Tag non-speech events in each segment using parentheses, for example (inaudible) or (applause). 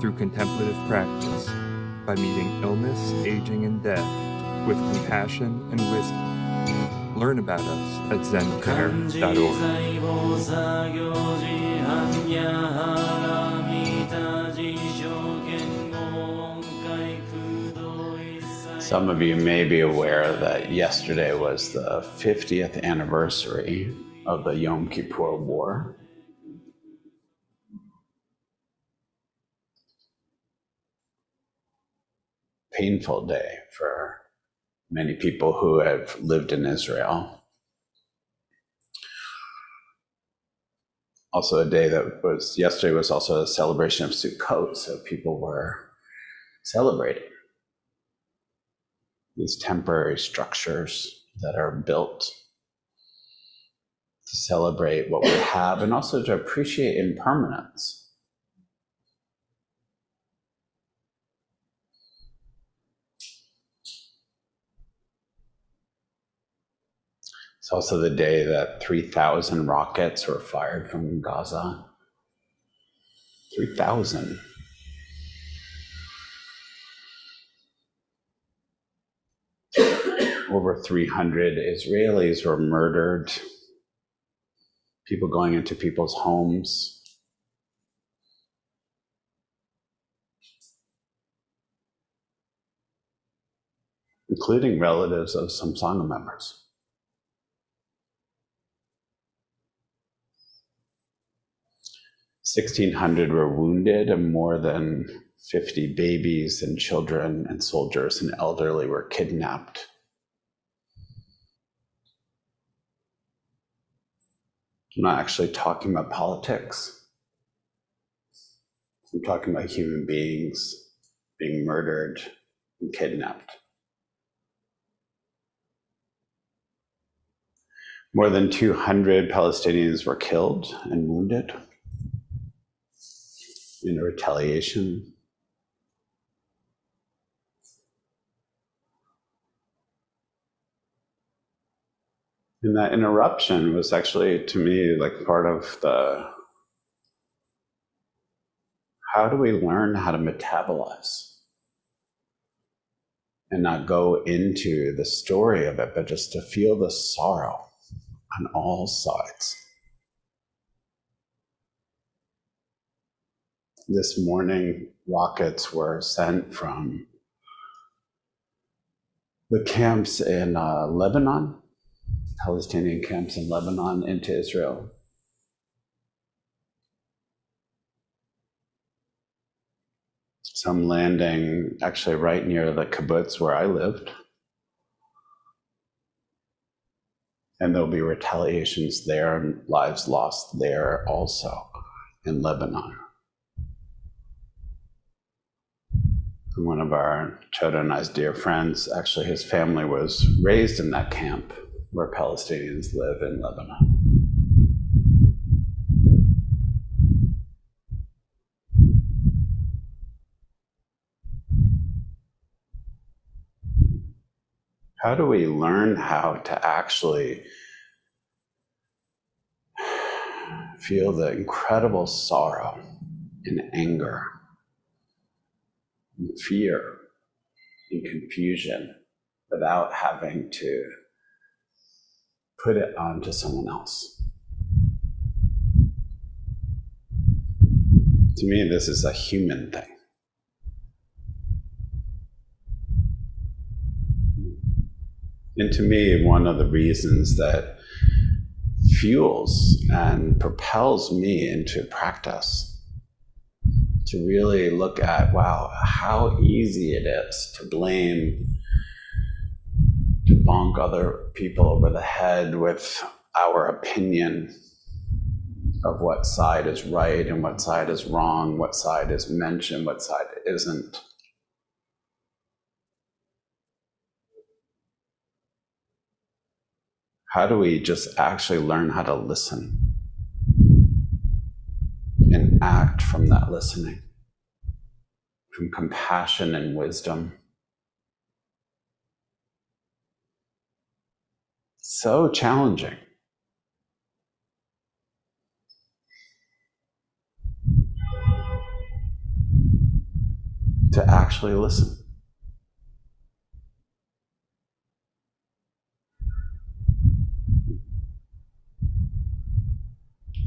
through contemplative practice by meeting illness, aging, and death with compassion and wisdom. Learn about us at ZenCare.org. Some of you may be aware that yesterday was the 50th anniversary of the Yom Kippur War. Painful day for many people who have lived in Israel. Also, a day that was yesterday was also a celebration of Sukkot, so people were celebrating these temporary structures that are built to celebrate what we have and also to appreciate impermanence. It's also the day that 3,000 rockets were fired from Gaza. 3,000. over 300 Israelis were murdered, people going into people's homes. Including relatives of some Sangha members. Sixteen hundred were wounded, and more than fifty babies and children and soldiers and elderly were kidnapped. I'm not actually talking about politics. I'm talking about human beings being murdered and kidnapped. More than 200 Palestinians were killed and wounded in retaliation. And that interruption was actually, to me, like part of the how do we learn how to metabolize and not go into the story of it, but just to feel the sorrow on all sides. This morning, rockets were sent from the camps in uh, Lebanon Palestinian camps in Lebanon into Israel. Some landing actually right near the kibbutz where I lived. And there'll be retaliations there and lives lost there also in Lebanon. One of our Chodo and I's dear friends, actually, his family was raised in that camp where Palestinians live in Lebanon. How do we learn how to actually feel the incredible sorrow and anger fear and confusion without having to put it onto someone else. To me, this is a human thing. And to me, one of the reasons that fuels and propels me into practice to really look at wow, how easy it is to blame, to bonk other people over the head with our opinion of what side is right and what side is wrong, what side is mentioned, what side isn't. How do we just actually learn how to listen? And act from that listening, from compassion and wisdom? So challenging. To actually listen.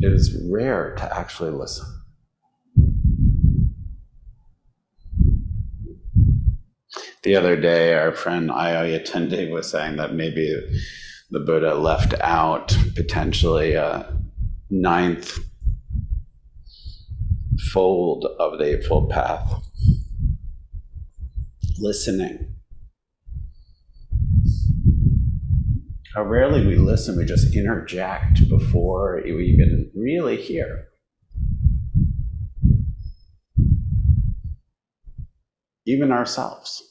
It is rare to actually listen. The other day, our friend Ayayatende was saying that maybe the Buddha left out potentially a ninth fold of the Eightfold Path listening. How rarely we listen, we just interject before we even really hear. Even ourselves.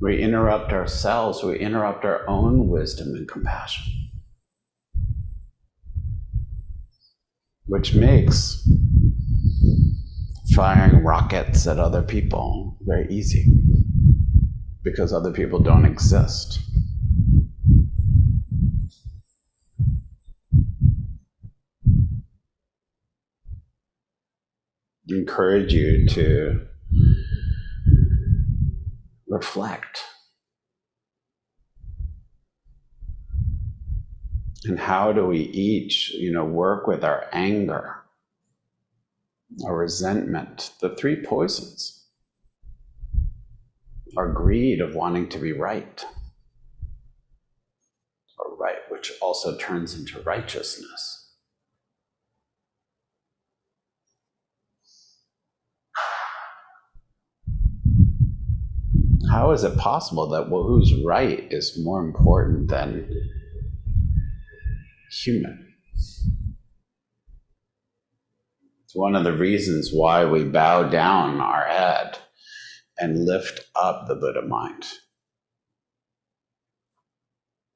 We interrupt ourselves, we interrupt our own wisdom and compassion. Which makes firing rockets at other people very easy because other people don't exist. Encourage you to reflect. And how do we each, you know, work with our anger, our resentment, the three poisons, our greed of wanting to be right, or right, which also turns into righteousness. How is it possible that who's right is more important than human? It's one of the reasons why we bow down our head and lift up the Buddha mind.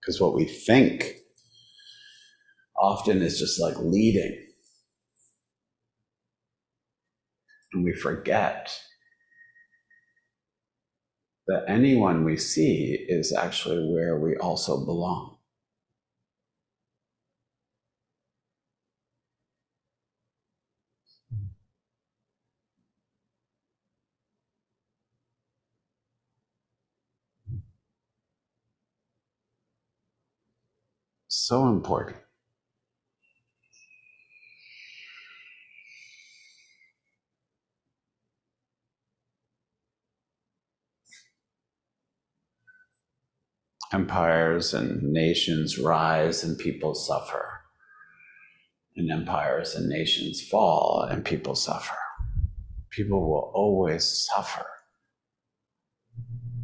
Because what we think often is just like leading. And we forget that anyone we see is actually where we also belong. So important. Empires and nations rise and people suffer. And empires and nations fall and people suffer. People will always suffer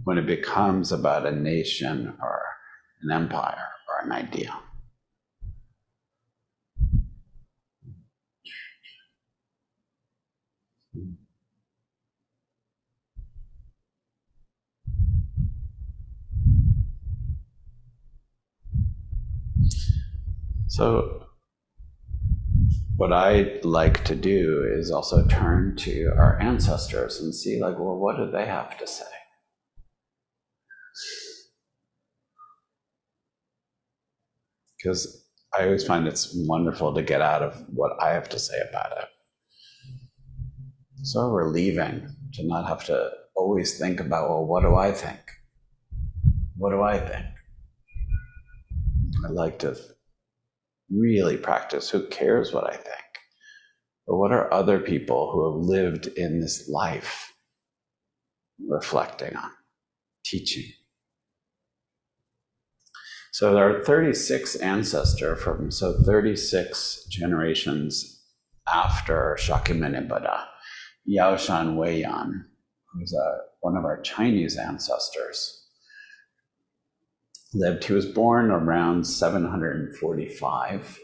when it becomes about a nation or an empire or an idea. So, what I like to do is also turn to our ancestors and see, like, well, what do they have to say? Because I always find it's wonderful to get out of what I have to say about it. So relieving to not have to always think about, well, what do I think? What do I think? I like to really practice. Who cares what I think? But what are other people who have lived in this life reflecting on, teaching? So there are 36 ancestor from so 36 generations after Shakyamuni Buddha, Yaoshan Weiyan, who's a, one of our Chinese ancestors, lived. He was born around 745.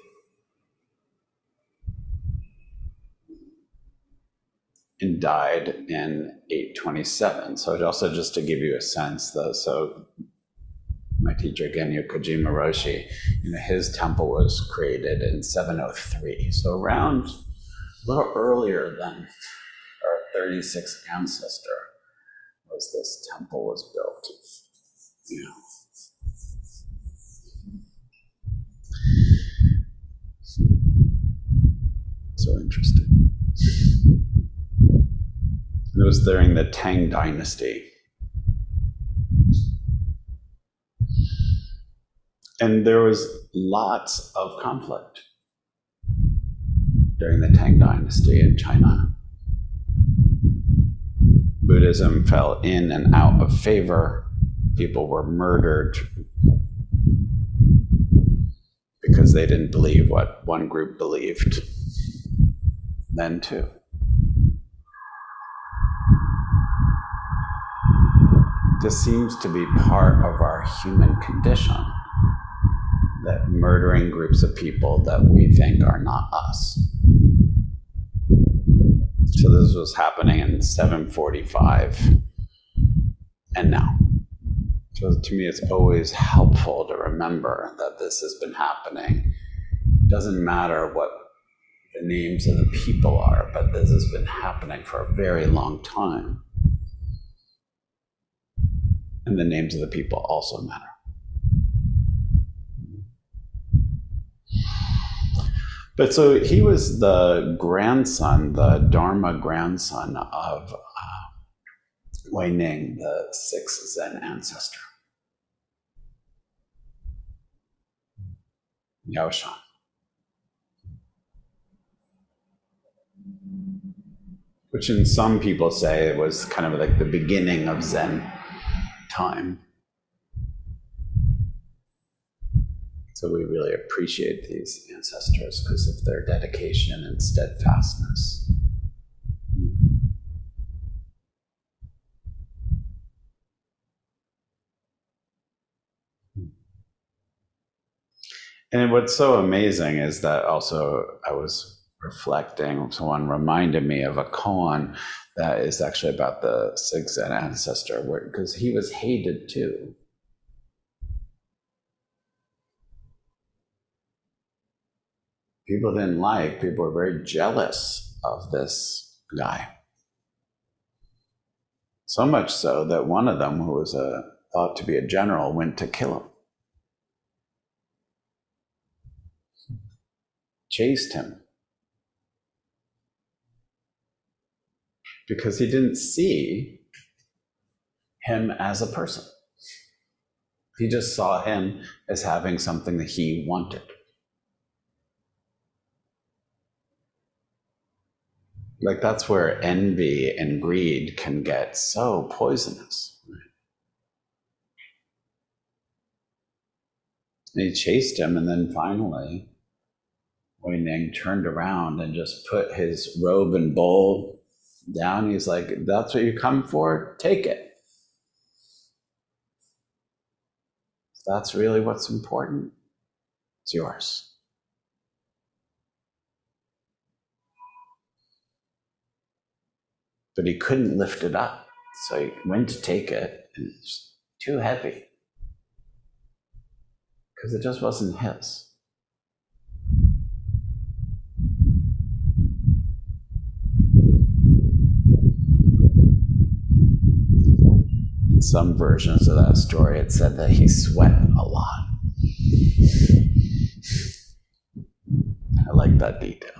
And died in 827. So, it also just to give you a sense, though, so my teacher Genyo Kojima Roshi, you know, his temple was created in 703. So around a little earlier than our 36th ancestor was this temple was built. You know. So interesting. It was during the Tang Dynasty. And there was lots of conflict during the Tang Dynasty in China. Buddhism fell in and out of favor. People were murdered because they didn't believe what one group believed then, too. This seems to be part of our human condition that murdering groups of people that we think are not us. So this was happening in 745 and now. So to me, it's always helpful to remember that this has been happening. It doesn't matter what names of the people are, but this has been happening for a very long time. And the names of the people also matter. But so he was the grandson, the Dharma grandson of uh, Huineng, the sixth Zen ancestor. Yao Shan. Which in some people say it was kind of like the beginning of Zen time. So we really appreciate these ancestors because of their dedication and steadfastness. And what's so amazing is that also I was reflecting, someone reminded me of a koan that is actually about the sixth Zen ancestor, because he was hated too. People didn't like, people were very jealous of this guy. So much so that one of them, who was a, thought to be a general, went to kill him. Chased him because he didn't see him as a person. He just saw him as having something that he wanted. Like that's where envy and greed can get so poisonous. He chased him, and then finally, Huineng turned around and just put his robe and bowl down. He's like, That's what you come for? Take it. That's really what's important, it's yours. But he couldn't lift it up. So he went to take it, and it's too heavy because it just wasn't his. Some versions of that story, it said that he sweat a lot. I like that detail.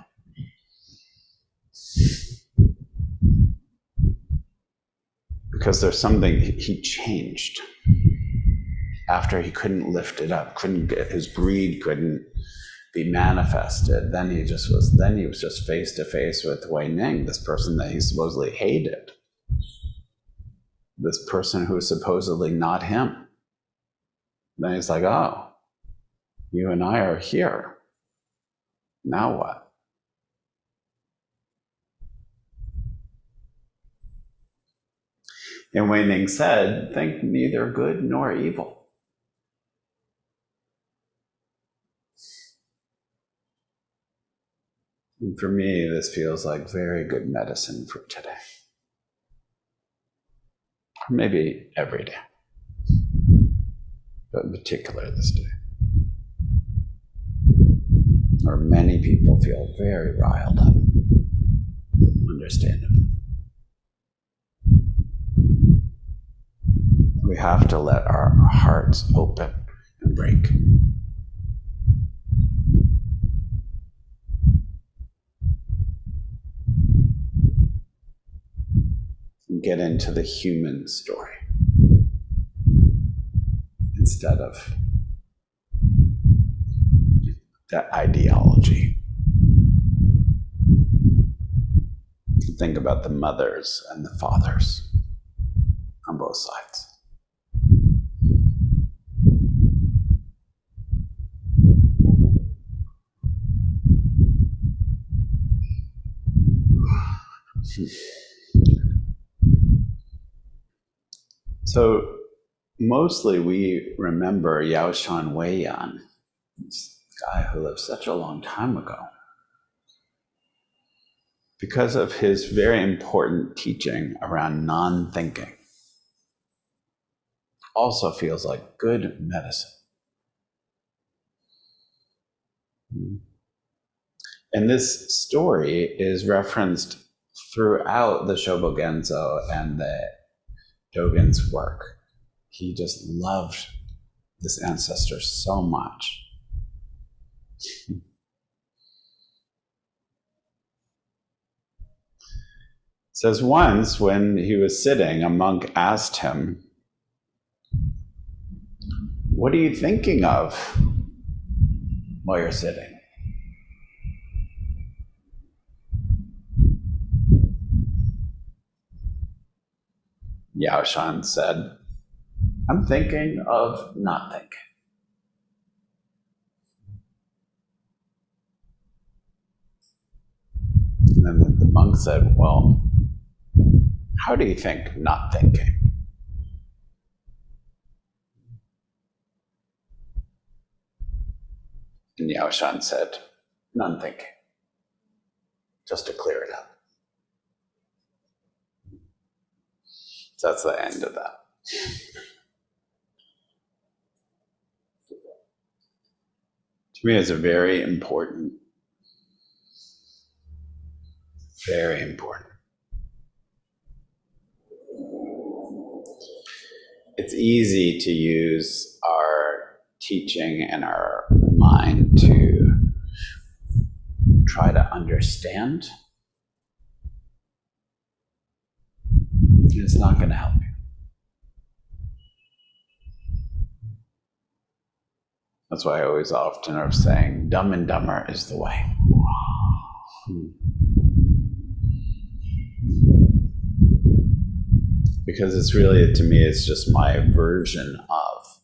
Because there's something he changed after he couldn't lift it up, couldn't get his greed couldn't be manifested. Then he just was then he was just face to face with Huineng, this person that he supposedly hated. This person who is supposedly not him. Then he's like, oh, you and I are here. Now what? And Huineng said, think neither good nor evil. And for me, this feels like very good medicine for today. Maybe every day. but in particular this day. Or many people feel very riled up, understandably. We have to let our hearts open and break. Get into the human story instead of that ideology. Think about the mothers and the fathers on both sides. Hmm. So mostly we remember Yao Shan Wei Yan, this guy who lived such a long time ago, because of his very important teaching around non thinking. Also feels like good medicine. And this story is referenced throughout the Shobogenzo and the Dogen's work he just loved this ancestor so much. says once when he was sitting, a monk asked him, What are you thinking of while you're sitting? Yao Shan said, I'm thinking of not thinking. And then the monk said, Well, how do you think not thinking? And Yao Shan said, Non thinking, just to clear it up. That's the end of that. to me, it's a very important, very important. It's easy to use our teaching and our mind to try to understand. It's not going to help you. That's why I always often are saying, dumb and dumber is the way. Because it's really, to me, it's just my version of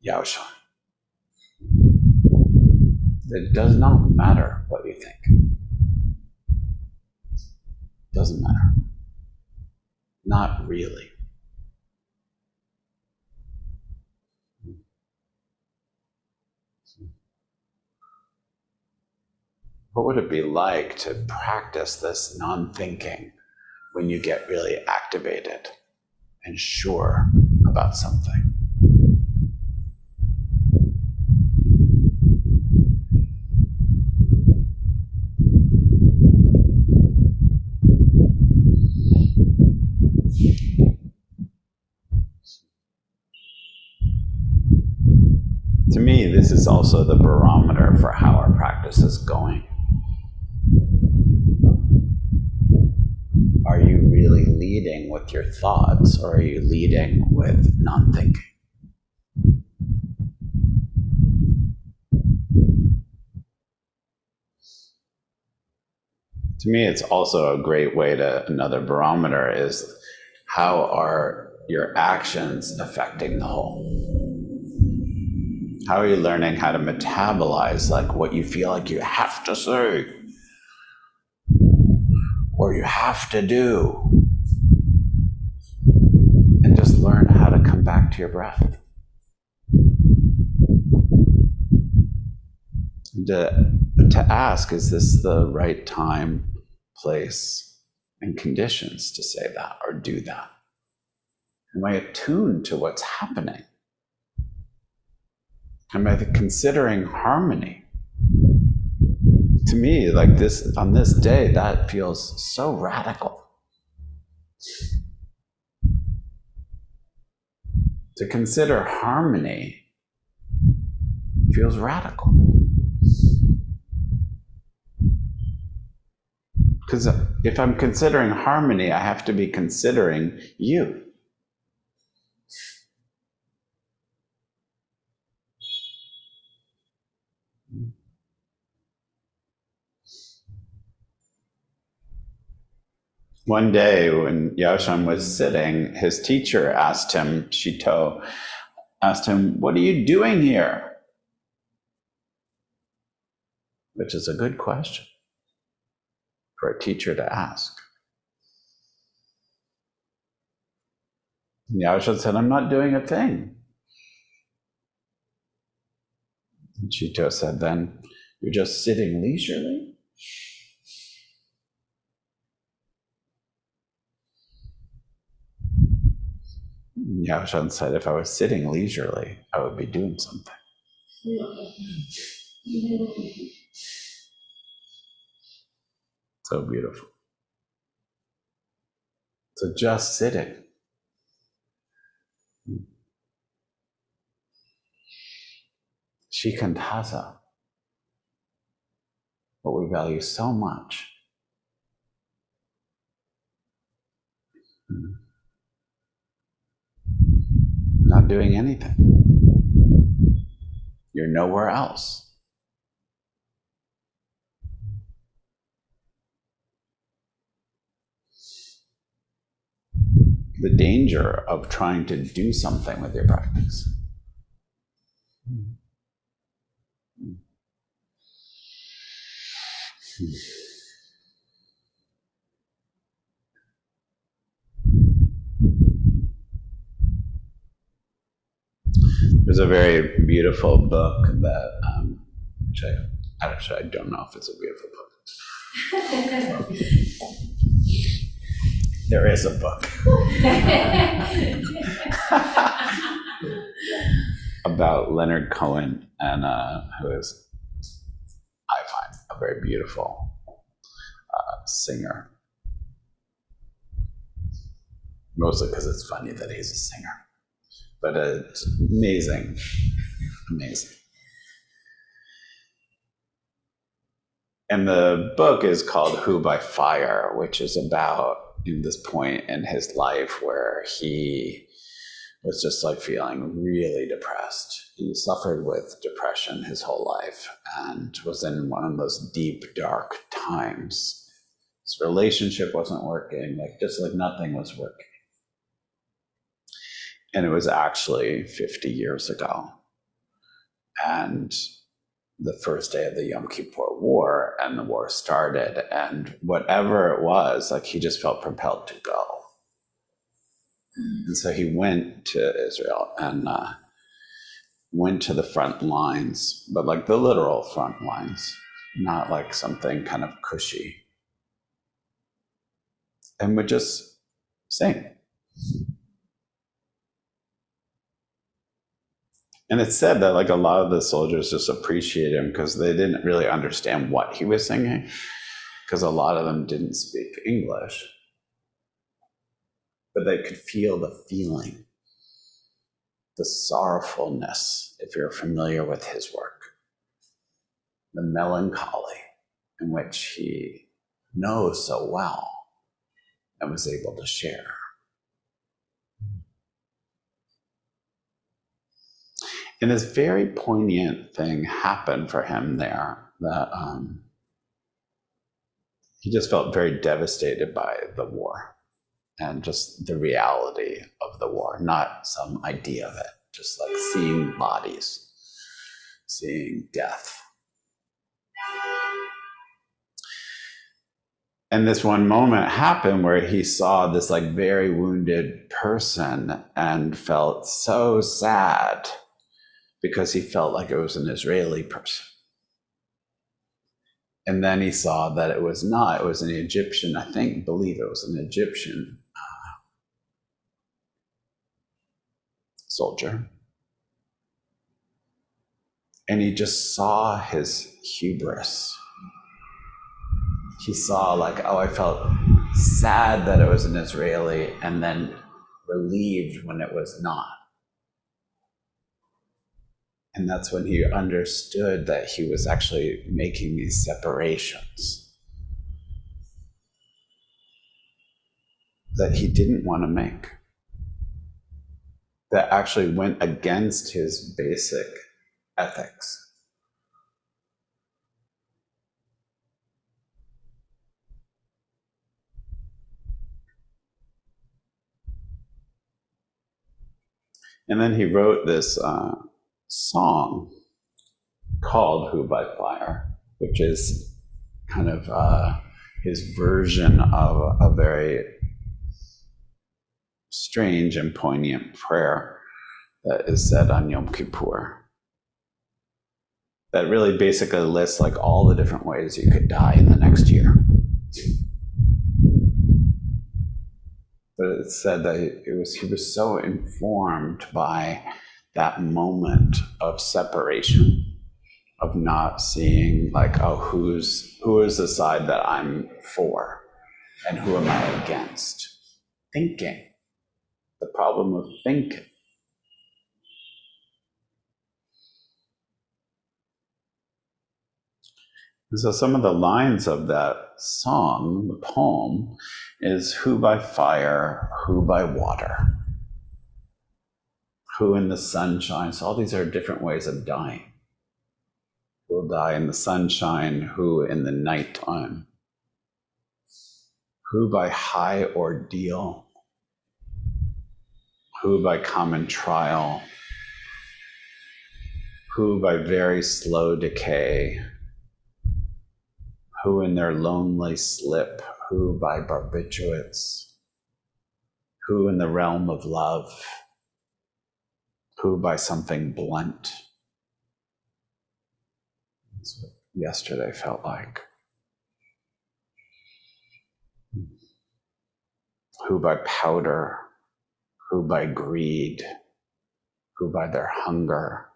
Yao Shan. It does not matter what you think. It doesn't matter. Not really. What would it be like to practice this non thinking when you get really activated and sure about something? To me, this also the barometer for how our practice is going. Are you really leading with your thoughts or are you leading with non thinking? To me, it's also a great way to, another barometer is how are your actions affecting the whole? How are you learning how to metabolize like what you feel like you have to say? or you have to do. And just learn how to come back to your breath. To, to ask, is this the right time, place, and conditions to say that or do that? Am I attuned to what's happening And by considering harmony, to me, like this, on this day, that feels so radical. To consider harmony feels radical. Because if I'm considering harmony, I have to be considering you. One day when Yaoshan was sitting, his teacher asked him, Shitou, asked him, What are you doing here? Which is a good question for a teacher to ask. Yaoshan said, I'm not doing a thing. And Shitou said, Then you're just sitting leisurely? Yaoshan said, if I was sitting leisurely, I would be doing something. So beautiful. So just sitting. Shikantaza, what we value so much. Hmm. Doing anything. You're nowhere else. the danger of trying to do something with your practice. Hmm. Hmm. There's a very beautiful book that, um, which I, actually, I don't know if it's a beautiful book. there is a book (laughs) about Leonard Cohen, and uh, who is, I find, a very beautiful uh, singer. Mostly because it's funny that he's a singer, but it's amazing, amazing. And the book is called Who by Fire, which is about in this point in his life where he was just like feeling really depressed. He suffered with depression his whole life and was in one of those deep, dark times. His relationship wasn't working, like just like nothing was working. And it was actually 50 years ago. And the first day of the Yom Kippur War, and the war started, and whatever it was, like he just felt propelled to go. And so he went to Israel and uh, went to the front lines, but like the literal front lines, not like something kind of cushy, and would just sing. And it's said that like a lot of the soldiers just appreciate him because they didn't really understand what he was singing, because a lot of them didn't speak English. But they could feel the feeling, the sorrowfulness, if you're familiar with his work, the melancholy in which he knows so well and was able to share. And this very poignant thing happened for him there that um, he just felt very devastated by the war and just the reality of the war, not some idea of it, just like seeing bodies, seeing death. And this one moment happened where he saw this like very wounded person and felt so sad because he felt like it was an Israeli person. And then he saw that it was not, it was an Egyptian, I think, believe it was an Egyptian uh, soldier. and he just saw his hubris. He saw, like, oh, I felt sad that it was an Israeli, and then relieved when it was not. And that's when he understood that he was actually making these separations that he didn't want to make, that actually went against his basic ethics. And then he wrote this uh, song called Who by Fire, which is kind of uh, his version of a very strange and poignant prayer that is said on Yom Kippur. That really basically lists like all the different ways you could die in the next year. But it said that it was he was so informed by that moment of separation, of not seeing like, oh, who's who is the side that I'm for, and who am I against? Thinking. The problem of thinking. And so some of the lines of that song, the poem, is who by fire, who by water, who in the sunshine. So all these are different ways of dying. Who will die in the sunshine, who in the nighttime, who by high ordeal, who by common trial, who by very slow decay? Who in their lonely slip, who by barbiturates, who in the realm of love, who by something blunt. That's what yesterday felt like. Who by powder, who by greed, who by their hunger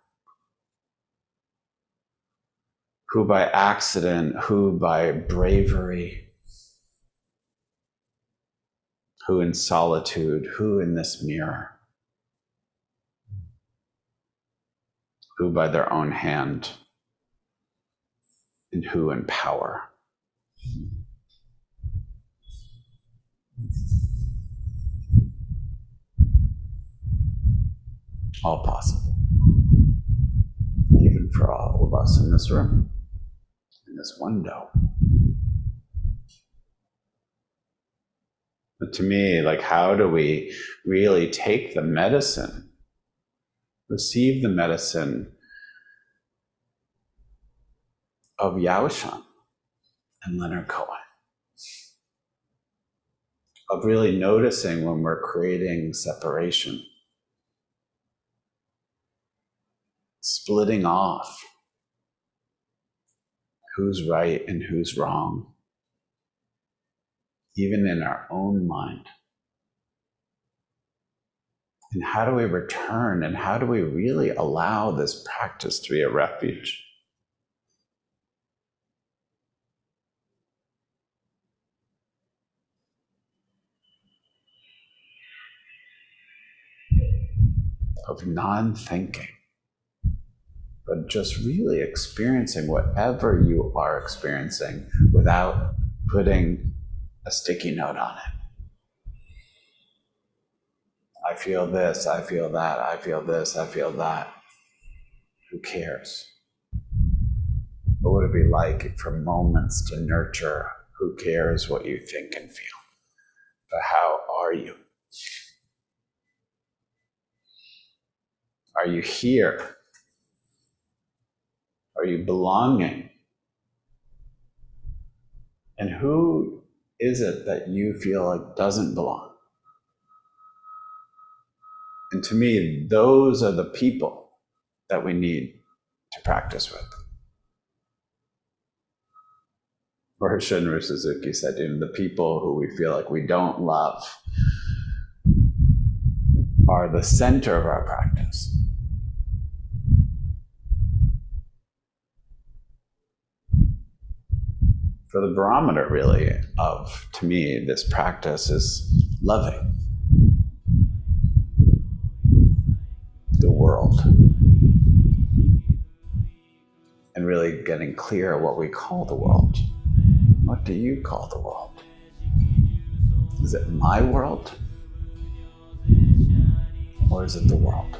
who by accident, who by bravery, who in solitude, who in this mirror, who by their own hand, and who in power. All possible, even for all of us in this room in this window. But to me, like, how do we really take the medicine, receive the medicine of Yaoshan and Leonard Cohen? Of really noticing when we're creating separation, splitting off who's right and who's wrong, even in our own mind. And how do we return and how do we really allow this practice to be a refuge? Of non thinking but just really experiencing whatever you are experiencing without putting a sticky note on it. I feel this, I feel that, I feel this, I feel that. Who cares? What would it be like for moments to nurture who cares what you think and feel? But how are you? Are you here? Are you belonging? And who is it that you feel like doesn't belong? And to me, those are the people that we need to practice with. Or Shunryu Suzuki said, you know, the people who we feel like we don't love are the center of our practice. For the barometer, really, of to me, this practice is loving. And really getting clear what we call the world. What do you call the world? Is it my world? Or is it the world?